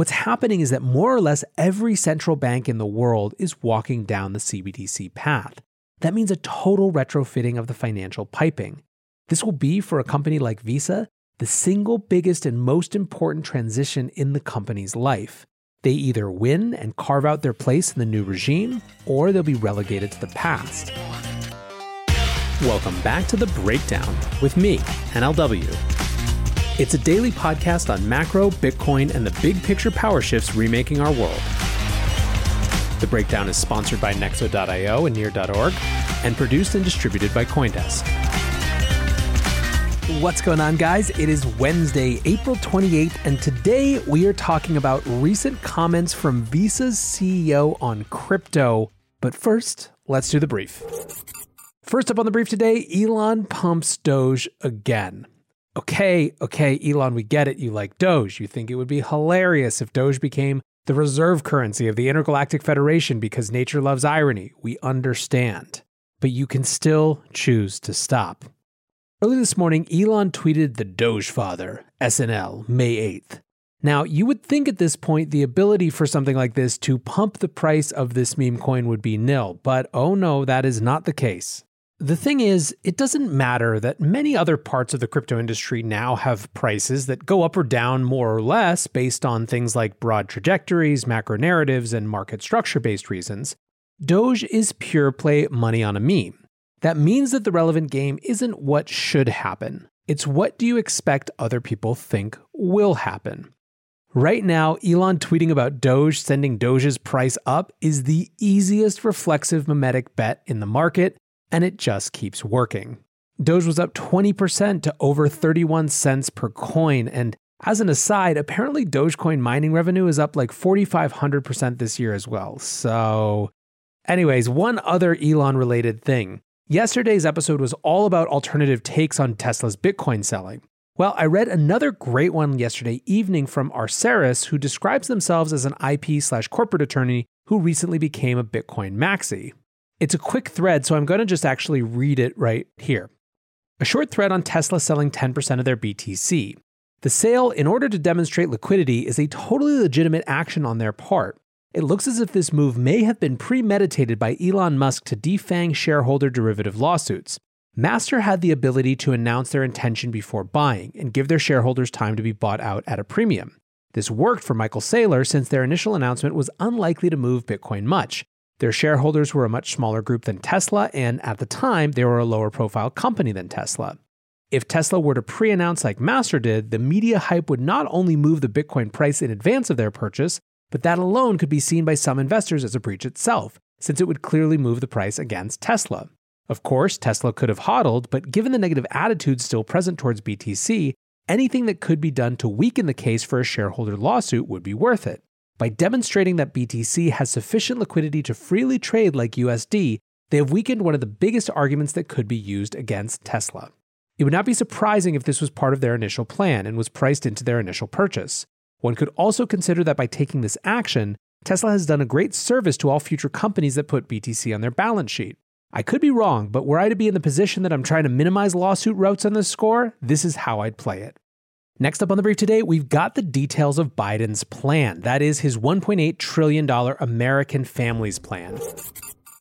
What's happening is that more or less every central bank in the world is walking down the CBDC path. That means a total retrofitting of the financial piping. This will be, for a company like Visa, the single biggest and most important transition in the company's life. They either win and carve out their place in the new regime, or they'll be relegated to the past. Welcome back to The Breakdown with me, NLW. It's a daily podcast on macro, Bitcoin, and the big picture power shifts remaking our world. The Breakdown is sponsored by Nexo.io and Near.org and produced and distributed by Coindesk. What's going on, guys? It is Wednesday, April 28th, and today we are talking about recent comments from Visa's CEO on crypto. But first, let's do the brief. First up on the brief today Elon pumps Doge again. Okay, okay, Elon, we get it. You like Doge. You think it would be hilarious if Doge became the reserve currency of the Intergalactic Federation because nature loves irony. We understand. But you can still choose to stop. Early this morning, Elon tweeted the Doge Father, SNL, May 8th. Now, you would think at this point the ability for something like this to pump the price of this meme coin would be nil, but oh no, that is not the case. The thing is, it doesn't matter that many other parts of the crypto industry now have prices that go up or down more or less based on things like broad trajectories, macro narratives, and market structure based reasons. Doge is pure play money on a meme. That means that the relevant game isn't what should happen, it's what do you expect other people think will happen. Right now, Elon tweeting about Doge sending Doge's price up is the easiest reflexive mimetic bet in the market, and it just keeps working. Doge was up 20% to over 31 cents per coin, and as an aside, apparently Dogecoin mining revenue is up like 4,500% this year as well. So, anyways, one other Elon related thing. Yesterday's episode was all about alternative takes on Tesla's Bitcoin selling. Well, I read another great one yesterday evening from Arceris, who describes themselves as an IP slash corporate attorney who recently became a Bitcoin maxi. It's a quick thread, so I'm going to just actually read it right here. A short thread on Tesla selling 10% of their BTC. The sale, in order to demonstrate liquidity, is a totally legitimate action on their part. It looks as if this move may have been premeditated by Elon Musk to defang shareholder derivative lawsuits. Master had the ability to announce their intention before buying and give their shareholders time to be bought out at a premium. This worked for Michael Saylor since their initial announcement was unlikely to move Bitcoin much. Their shareholders were a much smaller group than Tesla, and at the time, they were a lower profile company than Tesla. If Tesla were to pre announce like Master did, the media hype would not only move the Bitcoin price in advance of their purchase, but that alone could be seen by some investors as a breach itself, since it would clearly move the price against Tesla. Of course, Tesla could have hodled, but given the negative attitude still present towards BTC, anything that could be done to weaken the case for a shareholder lawsuit would be worth it. By demonstrating that BTC has sufficient liquidity to freely trade like USD, they have weakened one of the biggest arguments that could be used against Tesla. It would not be surprising if this was part of their initial plan and was priced into their initial purchase. One could also consider that by taking this action, Tesla has done a great service to all future companies that put BTC on their balance sheet. I could be wrong, but were I to be in the position that I'm trying to minimize lawsuit routes on this score, this is how I'd play it. Next up on the brief today, we've got the details of Biden's plan. That is his $1.8 trillion American Families Plan.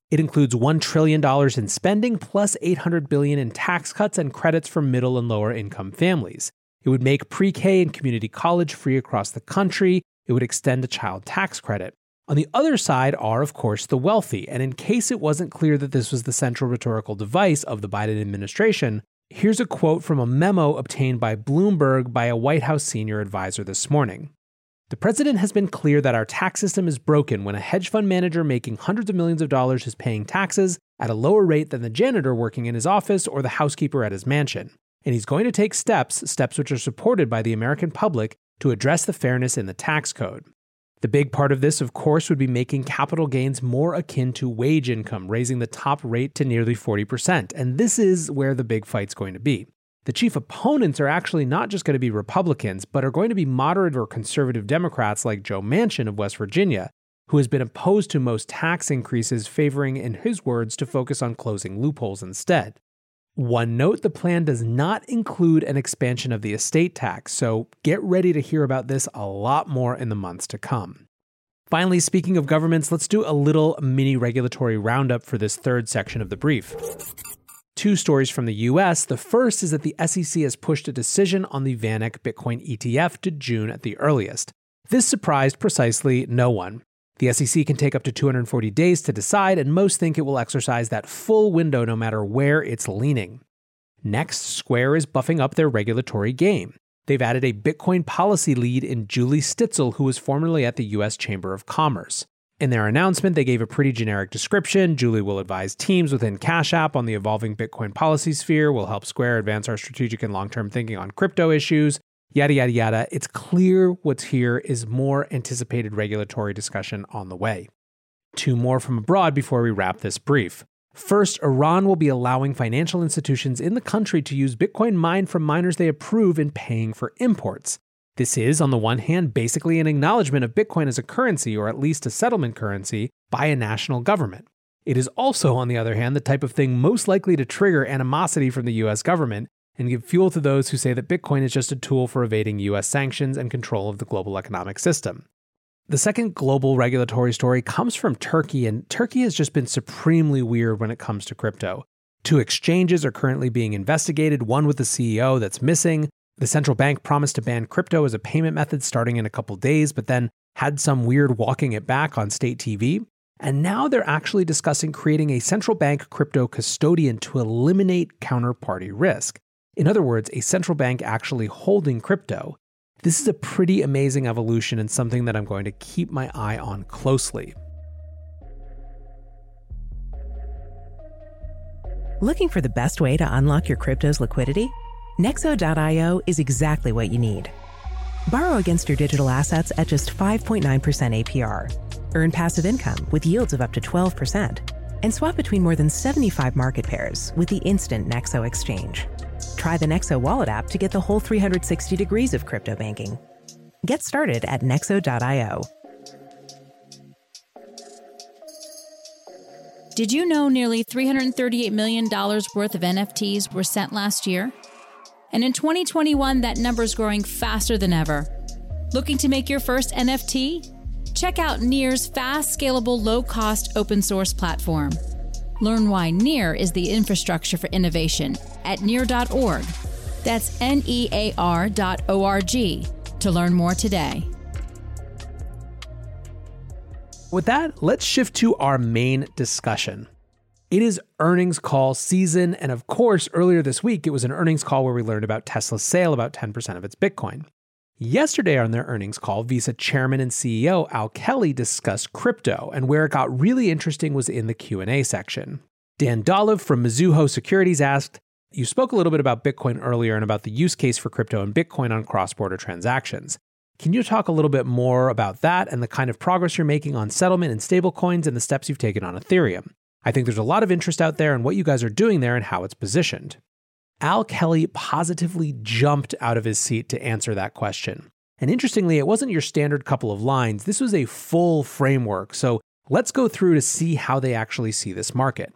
It includes $1 trillion in spending plus $800 billion in tax cuts and credits for middle and lower income families. It would make pre K and community college free across the country. It would extend a child tax credit. On the other side are, of course, the wealthy. And in case it wasn't clear that this was the central rhetorical device of the Biden administration, here's a quote from a memo obtained by Bloomberg by a White House senior advisor this morning. The president has been clear that our tax system is broken when a hedge fund manager making hundreds of millions of dollars is paying taxes at a lower rate than the janitor working in his office or the housekeeper at his mansion and he's going to take steps, steps which are supported by the American public, to address the fairness in the tax code. The big part of this, of course, would be making capital gains more akin to wage income, raising the top rate to nearly 40%. And this is where the big fight's going to be. The chief opponents are actually not just going to be Republicans, but are going to be moderate or conservative Democrats like Joe Manchin of West Virginia, who has been opposed to most tax increases, favoring, in his words, to focus on closing loopholes instead. One note the plan does not include an expansion of the estate tax, so get ready to hear about this a lot more in the months to come. Finally, speaking of governments, let's do a little mini regulatory roundup for this third section of the brief. Two stories from the US. The first is that the SEC has pushed a decision on the VanEck Bitcoin ETF to June at the earliest. This surprised precisely no one. The SEC can take up to 240 days to decide, and most think it will exercise that full window no matter where it's leaning. Next, Square is buffing up their regulatory game. They've added a Bitcoin policy lead in Julie Stitzel, who was formerly at the US Chamber of Commerce. In their announcement, they gave a pretty generic description. Julie will advise teams within Cash App on the evolving Bitcoin policy sphere, will help Square advance our strategic and long term thinking on crypto issues, yada, yada, yada. It's clear what's here is more anticipated regulatory discussion on the way. Two more from abroad before we wrap this brief. First, Iran will be allowing financial institutions in the country to use Bitcoin mined from miners they approve in paying for imports. This is, on the one hand, basically an acknowledgement of Bitcoin as a currency, or at least a settlement currency, by a national government. It is also, on the other hand, the type of thing most likely to trigger animosity from the US government and give fuel to those who say that Bitcoin is just a tool for evading US sanctions and control of the global economic system. The second global regulatory story comes from Turkey, and Turkey has just been supremely weird when it comes to crypto. Two exchanges are currently being investigated, one with the CEO that's missing, the central bank promised to ban crypto as a payment method starting in a couple days, but then had some weird walking it back on state TV. And now they're actually discussing creating a central bank crypto custodian to eliminate counterparty risk. In other words, a central bank actually holding crypto. This is a pretty amazing evolution and something that I'm going to keep my eye on closely. Looking for the best way to unlock your crypto's liquidity? Nexo.io is exactly what you need. Borrow against your digital assets at just 5.9% APR. Earn passive income with yields of up to 12%. And swap between more than 75 market pairs with the instant Nexo exchange. Try the Nexo wallet app to get the whole 360 degrees of crypto banking. Get started at nexo.io. Did you know nearly $338 million worth of NFTs were sent last year? And in 2021, that number is growing faster than ever. Looking to make your first NFT? Check out Near's fast, scalable, low cost open source platform. Learn why Near is the infrastructure for innovation at near.org. That's N E A R dot O R G to learn more today. With that, let's shift to our main discussion. It is earnings call season. And of course, earlier this week, it was an earnings call where we learned about Tesla's sale about 10% of its Bitcoin. Yesterday on their earnings call, Visa chairman and CEO Al Kelly discussed crypto, and where it got really interesting was in the Q&A section. Dan Dolev from Mizuho Securities asked, "You spoke a little bit about Bitcoin earlier and about the use case for crypto and Bitcoin on cross-border transactions. Can you talk a little bit more about that and the kind of progress you're making on settlement and stablecoins and the steps you've taken on Ethereum? I think there's a lot of interest out there in what you guys are doing there and how it's positioned. Al Kelly positively jumped out of his seat to answer that question. And interestingly, it wasn't your standard couple of lines, this was a full framework. So let's go through to see how they actually see this market.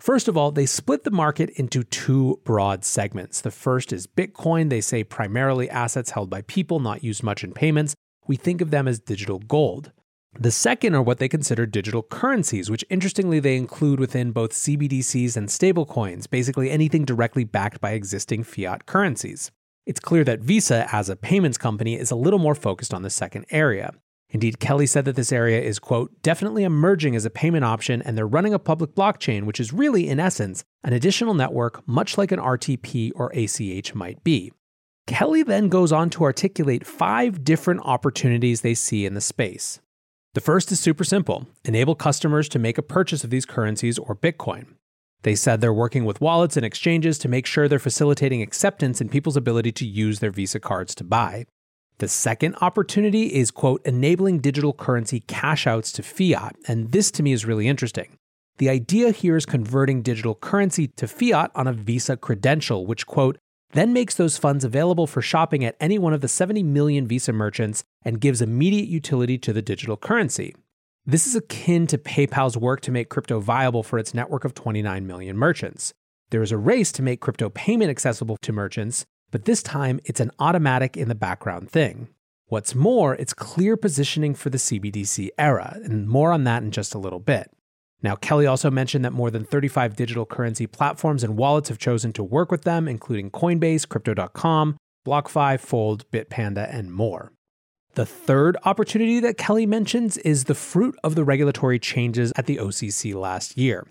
First of all, they split the market into two broad segments. The first is Bitcoin. They say primarily assets held by people, not used much in payments. We think of them as digital gold. The second are what they consider digital currencies, which interestingly they include within both CBDCs and stablecoins, basically anything directly backed by existing fiat currencies. It's clear that Visa, as a payments company, is a little more focused on the second area. Indeed, Kelly said that this area is, quote, definitely emerging as a payment option, and they're running a public blockchain, which is really, in essence, an additional network, much like an RTP or ACH might be. Kelly then goes on to articulate five different opportunities they see in the space. The first is super simple enable customers to make a purchase of these currencies or Bitcoin. They said they're working with wallets and exchanges to make sure they're facilitating acceptance in people's ability to use their Visa cards to buy. The second opportunity is, quote, enabling digital currency cash outs to fiat. And this to me is really interesting. The idea here is converting digital currency to fiat on a Visa credential, which, quote, then makes those funds available for shopping at any one of the 70 million Visa merchants and gives immediate utility to the digital currency. This is akin to PayPal's work to make crypto viable for its network of 29 million merchants. There is a race to make crypto payment accessible to merchants, but this time it's an automatic in the background thing. What's more, it's clear positioning for the CBDC era, and more on that in just a little bit. Now, Kelly also mentioned that more than 35 digital currency platforms and wallets have chosen to work with them, including Coinbase, Crypto.com, BlockFi, Fold, Bitpanda, and more. The third opportunity that Kelly mentions is the fruit of the regulatory changes at the OCC last year.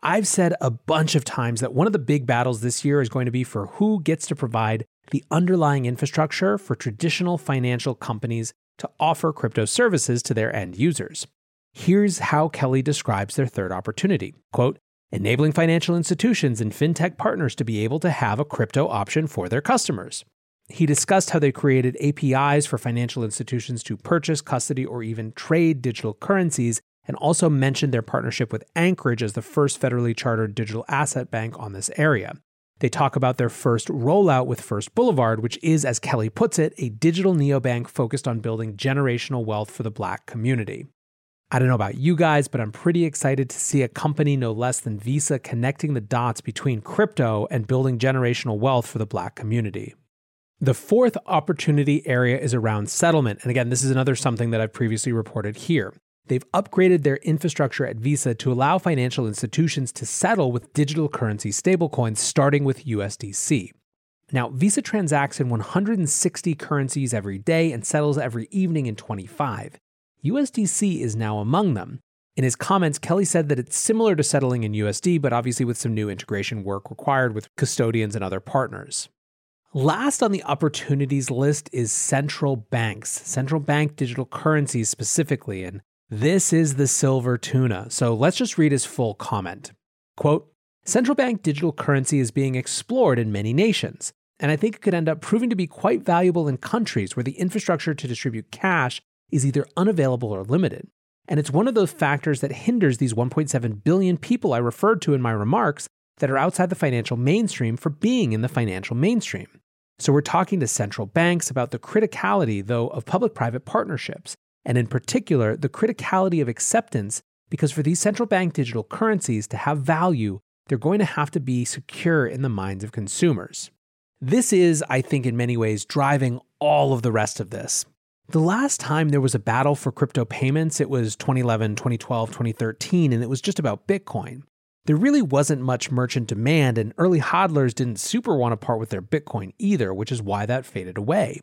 I've said a bunch of times that one of the big battles this year is going to be for who gets to provide the underlying infrastructure for traditional financial companies to offer crypto services to their end users. Here's how Kelly describes their third opportunity. Quote, enabling financial institutions and fintech partners to be able to have a crypto option for their customers. He discussed how they created APIs for financial institutions to purchase, custody, or even trade digital currencies, and also mentioned their partnership with Anchorage as the first federally chartered digital asset bank on this area. They talk about their first rollout with First Boulevard, which is, as Kelly puts it, a digital neobank focused on building generational wealth for the black community. I don't know about you guys, but I'm pretty excited to see a company no less than Visa connecting the dots between crypto and building generational wealth for the black community. The fourth opportunity area is around settlement. And again, this is another something that I've previously reported here. They've upgraded their infrastructure at Visa to allow financial institutions to settle with digital currency stablecoins, starting with USDC. Now, Visa transacts in 160 currencies every day and settles every evening in 25. USDC is now among them. In his comments, Kelly said that it's similar to settling in USD, but obviously with some new integration work required with custodians and other partners. Last on the opportunities list is central banks, central bank digital currencies specifically, and this is the silver tuna. So let's just read his full comment. Quote Central bank digital currency is being explored in many nations, and I think it could end up proving to be quite valuable in countries where the infrastructure to distribute cash is either unavailable or limited. And it's one of those factors that hinders these 1.7 billion people I referred to in my remarks that are outside the financial mainstream for being in the financial mainstream. So we're talking to central banks about the criticality, though, of public private partnerships, and in particular, the criticality of acceptance, because for these central bank digital currencies to have value, they're going to have to be secure in the minds of consumers. This is, I think, in many ways, driving all of the rest of this. The last time there was a battle for crypto payments, it was 2011, 2012, 2013, and it was just about Bitcoin there really wasn't much merchant demand, and early hodlers didn't super want to part with their Bitcoin either, which is why that faded away.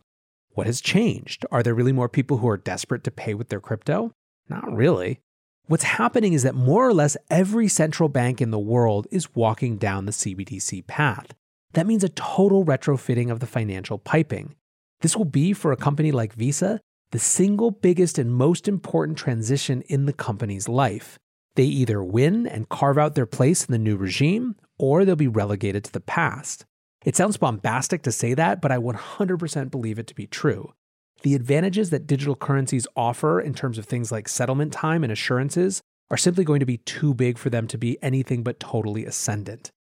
What has changed? Are there really more people who are desperate to pay with their crypto? Not really. What's happening is that more or less every central bank in the world is walking down the CBDC path. That means a total retrofitting of the financial piping. This will be, for a company like Visa, the single biggest and most important transition in the company's life. They either win and carve out their place in the new regime, or they'll be relegated to the past. It sounds bombastic to say that, but I 100% believe it to be true. The advantages that digital currencies offer in terms of things like settlement time and assurances are simply going to be too big for them to be anything but totally ascendant.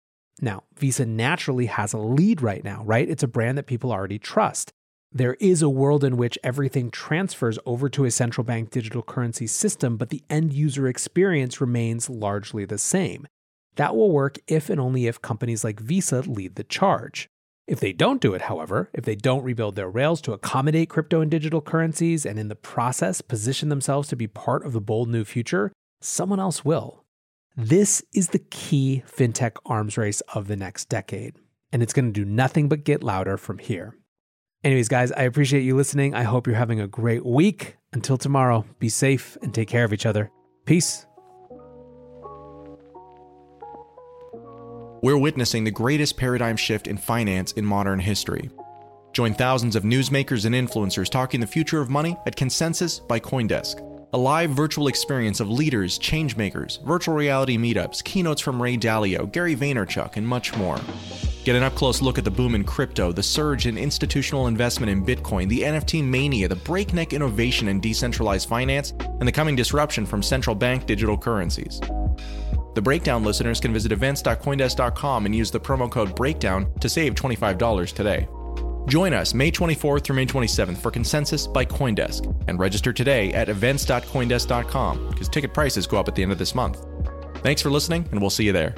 Now, Visa naturally has a lead right now, right? It's a brand that people already trust there is a world in which everything transfers over to a central bank digital currency system, but the end user experience remains largely the same. That will work if and only if companies like Visa lead the charge. If they don't do it, however, if they don't rebuild their rails to accommodate crypto and digital currencies and in the process position themselves to be part of the bold new future, someone else will. This is the key fintech arms race of the next decade, and it's going to do nothing but get louder from here. Anyways, guys, I appreciate you listening. I hope you're having a great week. Until tomorrow, be safe and take care of each other. Peace. We're witnessing the greatest paradigm shift in finance in modern history. Join thousands of newsmakers and influencers talking the future of money at Consensus by Coindesk, a live virtual experience of leaders, changemakers, virtual reality meetups, keynotes from Ray Dalio, Gary Vaynerchuk, and much more. Get an up close look at the boom in crypto, the surge in institutional investment in Bitcoin, the NFT mania, the breakneck innovation in decentralized finance, and the coming disruption from central bank digital currencies. The Breakdown listeners can visit events.coindesk.com and use the promo code BREAKDOWN to save $25 today. Join us May 24th through May 27th for Consensus by Coindesk and register today at events.coindesk.com because ticket prices go up at the end of this month. Thanks for listening, and we'll see you there.